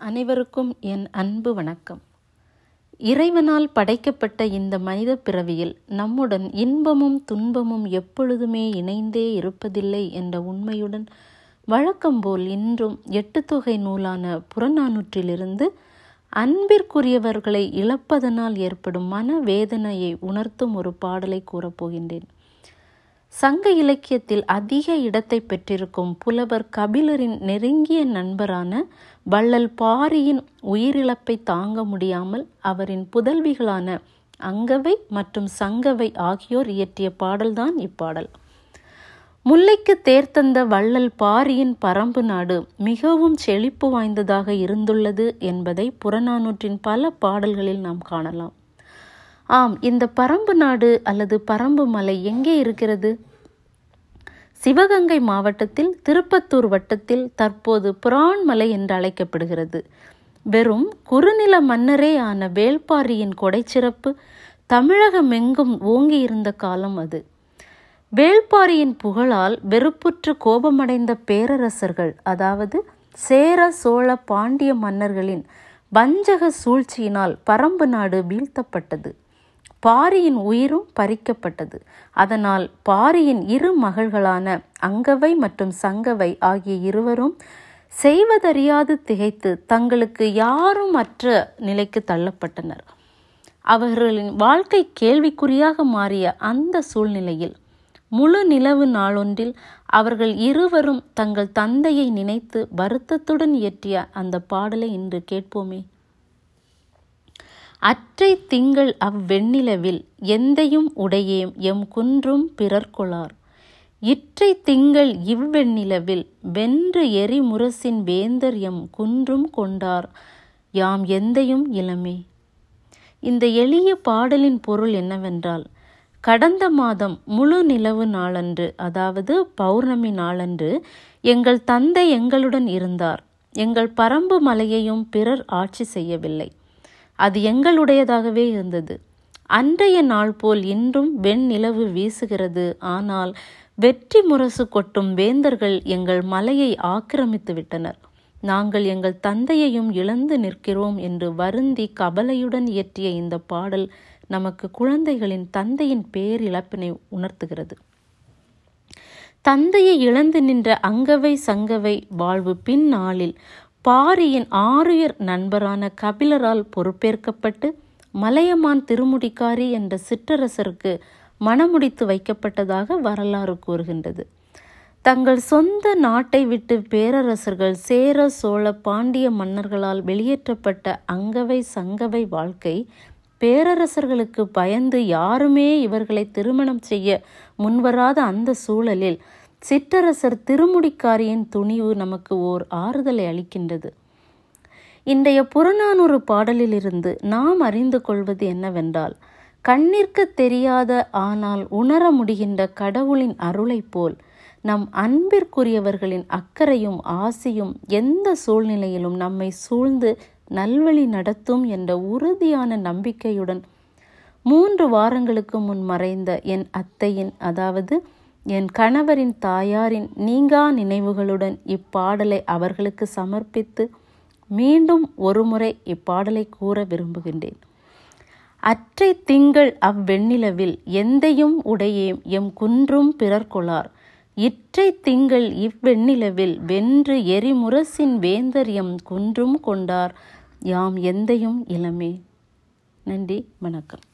அனைவருக்கும் என் அன்பு வணக்கம். இறைவனால் படைக்கப்பட்ட இந்த மனித பிறவியில் நம்முடன் இன்பமும் துன்பமும் எப்பொழுதுமே இணைந்தே இருப்பதில்லை என்ற உண்மையுடன் வழக்கம்போல் இன்றும் எட்டு தொகை நூலான புறநானூற்றிலிருந்து அன்பிற்குரியவர்களை இழப்பதனால் ஏற்படும் மன வேதனையை உணர்த்தும் ஒரு பாடலை கூறப்போகின்றேன். சங்க இலக்கியத்தில் அதிக இடத்தை பெற்றிருக்கும் புலவர் கபிலரின் நெருங்கிய நண்பரான வள்ளல் பாரியின் உயிரிழப்பை தாங்க முடியாமல் அவரின் புதல்விகளான அங்கவை மற்றும் சங்கவை ஆகியோர் இயற்றிய பாடல்தான் இப்பாடல். முல்லைக்கு தேர்த்தந்த வள்ளல் பாரியின் பரம்பு நாடு மிகவும் செழிப்பு வாய்ந்ததாக இருந்துள்ளது என்பதை புறநானூற்றின் பல பாடல்களில் நாம் காணலாம். ஆம் இந்த பரம்பு நாடு அல்லது பரம்பு மலை எங்கே இருக்கிறது? சிவகங்கை மாவட்டத்தில் திருப்பத்தூர் வட்டத்தில் தற்போது புரான் மலை என்று அழைக்கப்படுகிறது. வெறும் குறுநில மன்னரே ஆன வேள்பாரியின் கொடைச்சிறப்பு தமிழகமெங்கும் ஓங்கி இருந்த காலம் அது. வேள்பாரியின் புகழால் வெறுப்புற்று கோபமடைந்த பேரரசர்கள் அதாவது சேர சோழ பாண்டிய மன்னர்களின் வஞ்சக சூழ்ச்சியினால் பரம்பு நாடு வீழ்த்தப்பட்டது. பாரியின் உயிரும் பறிக்கப்பட்டது. அதனால் பாரியின் இரு மகள்களான அங்கவை மற்றும் சங்கவை ஆகிய இருவரும் செய்வதறியாது திகைத்து தங்களுக்கு யாரும் அற்ற நிலைக்கு தள்ளப்பட்டனர். அவர்களின் வாழ்க்கை கேள்விக்குறியாக மாறிய அந்த சூழ்நிலையில் முழு நிலவு நாளொன்றில் அவர்கள் இருவரும் தங்கள் தந்தையை நினைத்து வருத்தத்துடன் இயற்றிய அந்த பாடலை இன்று கேட்போமே? அற்றை திங்கள் அவ்வெண்ணிலவில் எந்தையும் உடையேம் எம் குன்றும் பிறர்கொளார். இற்றை திங்கள் இவ்வெண்ணிலவில் வென்று எரிமுரசின் வேந்தர் எம் குன்றும் கொண்டார். யாம் எந்தையும் இளமே. இந்த எளிய பாடலின் பொருள் என்னவென்றால் கடந்த மாதம் முழு நிலவு நாளன்று அதாவது பௌர்ணமி நாளன்று எங்கள் தந்தை எங்களுடன் இருந்தார். எங்கள் பரம்பு மலையையும் பிறர் ஆட்சி செய்யவில்லை. அது எங்களுடையதாகவே இருந்தது. அன்றைய நாள் போல் இன்றும் வெண்ணிலவு வீசுகிறது. ஆனால் வெற்றி முரசு கொட்டும் வேந்தர்கள் எங்கள் மலையை ஆக்கிரமித்து விட்டனர். நாங்கள் எங்கள் தந்தையையும் இழந்து நிற்கிறோம் என்று வருந்தி கவலையுடன் இயற்றிய இந்த பாடல் நமக்கு குழந்தைகளின் தந்தையின் பேரிழப்பினை உணர்த்துகிறது. தந்தையை இழந்து நின்ற அங்கவை சங்கவை வாழ்வு பின்னாளில் பாரியின் ஆரியர் நண்பரான கபிலரால் பொறுப்பேற்கப்பட்டு மலையமான் திருமுடிக்காரி என்ற சிற்றரசருக்கு மணமுடித்து வைக்கப்பட்டதாக வரலாறு கூறுகின்றது. தங்கள் சொந்த நாட்டை விட்டு பேரரசர்கள் சேர சோழ பாண்டிய மன்னர்களால் வெளியேற்றப்பட்ட அங்கவை சங்கவை வாழ்க்கை பேரரசர்களுக்கு பயந்து யாருமே இவர்களை திருமணம் செய்ய முன்வராத அந்த சூழலில் சிற்றரசர் திருமுடிக்காரியின் துணிவு நமக்கு ஓர் ஆறுதலை அளிக்கின்றது. இன்றைய புறநானூறு பாடலிலிருந்து நாம் அறிந்து கொள்வது என்னவென்றால் கண்ணிற்கு தெரியாத ஆனால் உணர முடிகின்ற கடவுளின் அருளைப் போல் நம் அன்பிற்குரியவர்களின் அக்கறையும் ஆசையும் எந்த சூழ்நிலையிலும் நம்மை சூழ்ந்து நல்வழி நடத்தும் என்ற உறுதியான நம்பிக்கையுடன் மூன்று வாரங்களுக்கு முன் மறைந்த என் அத்தையின் அதாவது என் கணவரின் தாயாரின் நீங்கா நினைவுகளுடன் இப்பாடலை அவர்களுக்கு சமர்ப்பித்து மீண்டும் ஒருமுறை இப்பாடலை கூற விரும்புகின்றேன். அற்றை திங்கள் அவ்வெண்ணிலவில் எந்தையும் உடையேம் எம் குன்றும் பிறர்கொளார். இற்றை திங்கள் இவ்வெண்ணிலவில் வென்று எரிமுரசின் வேந்தர் எம் குன்றும் கொண்டார். யாம் எந்தையும் இளமே. நன்றி வணக்கம்.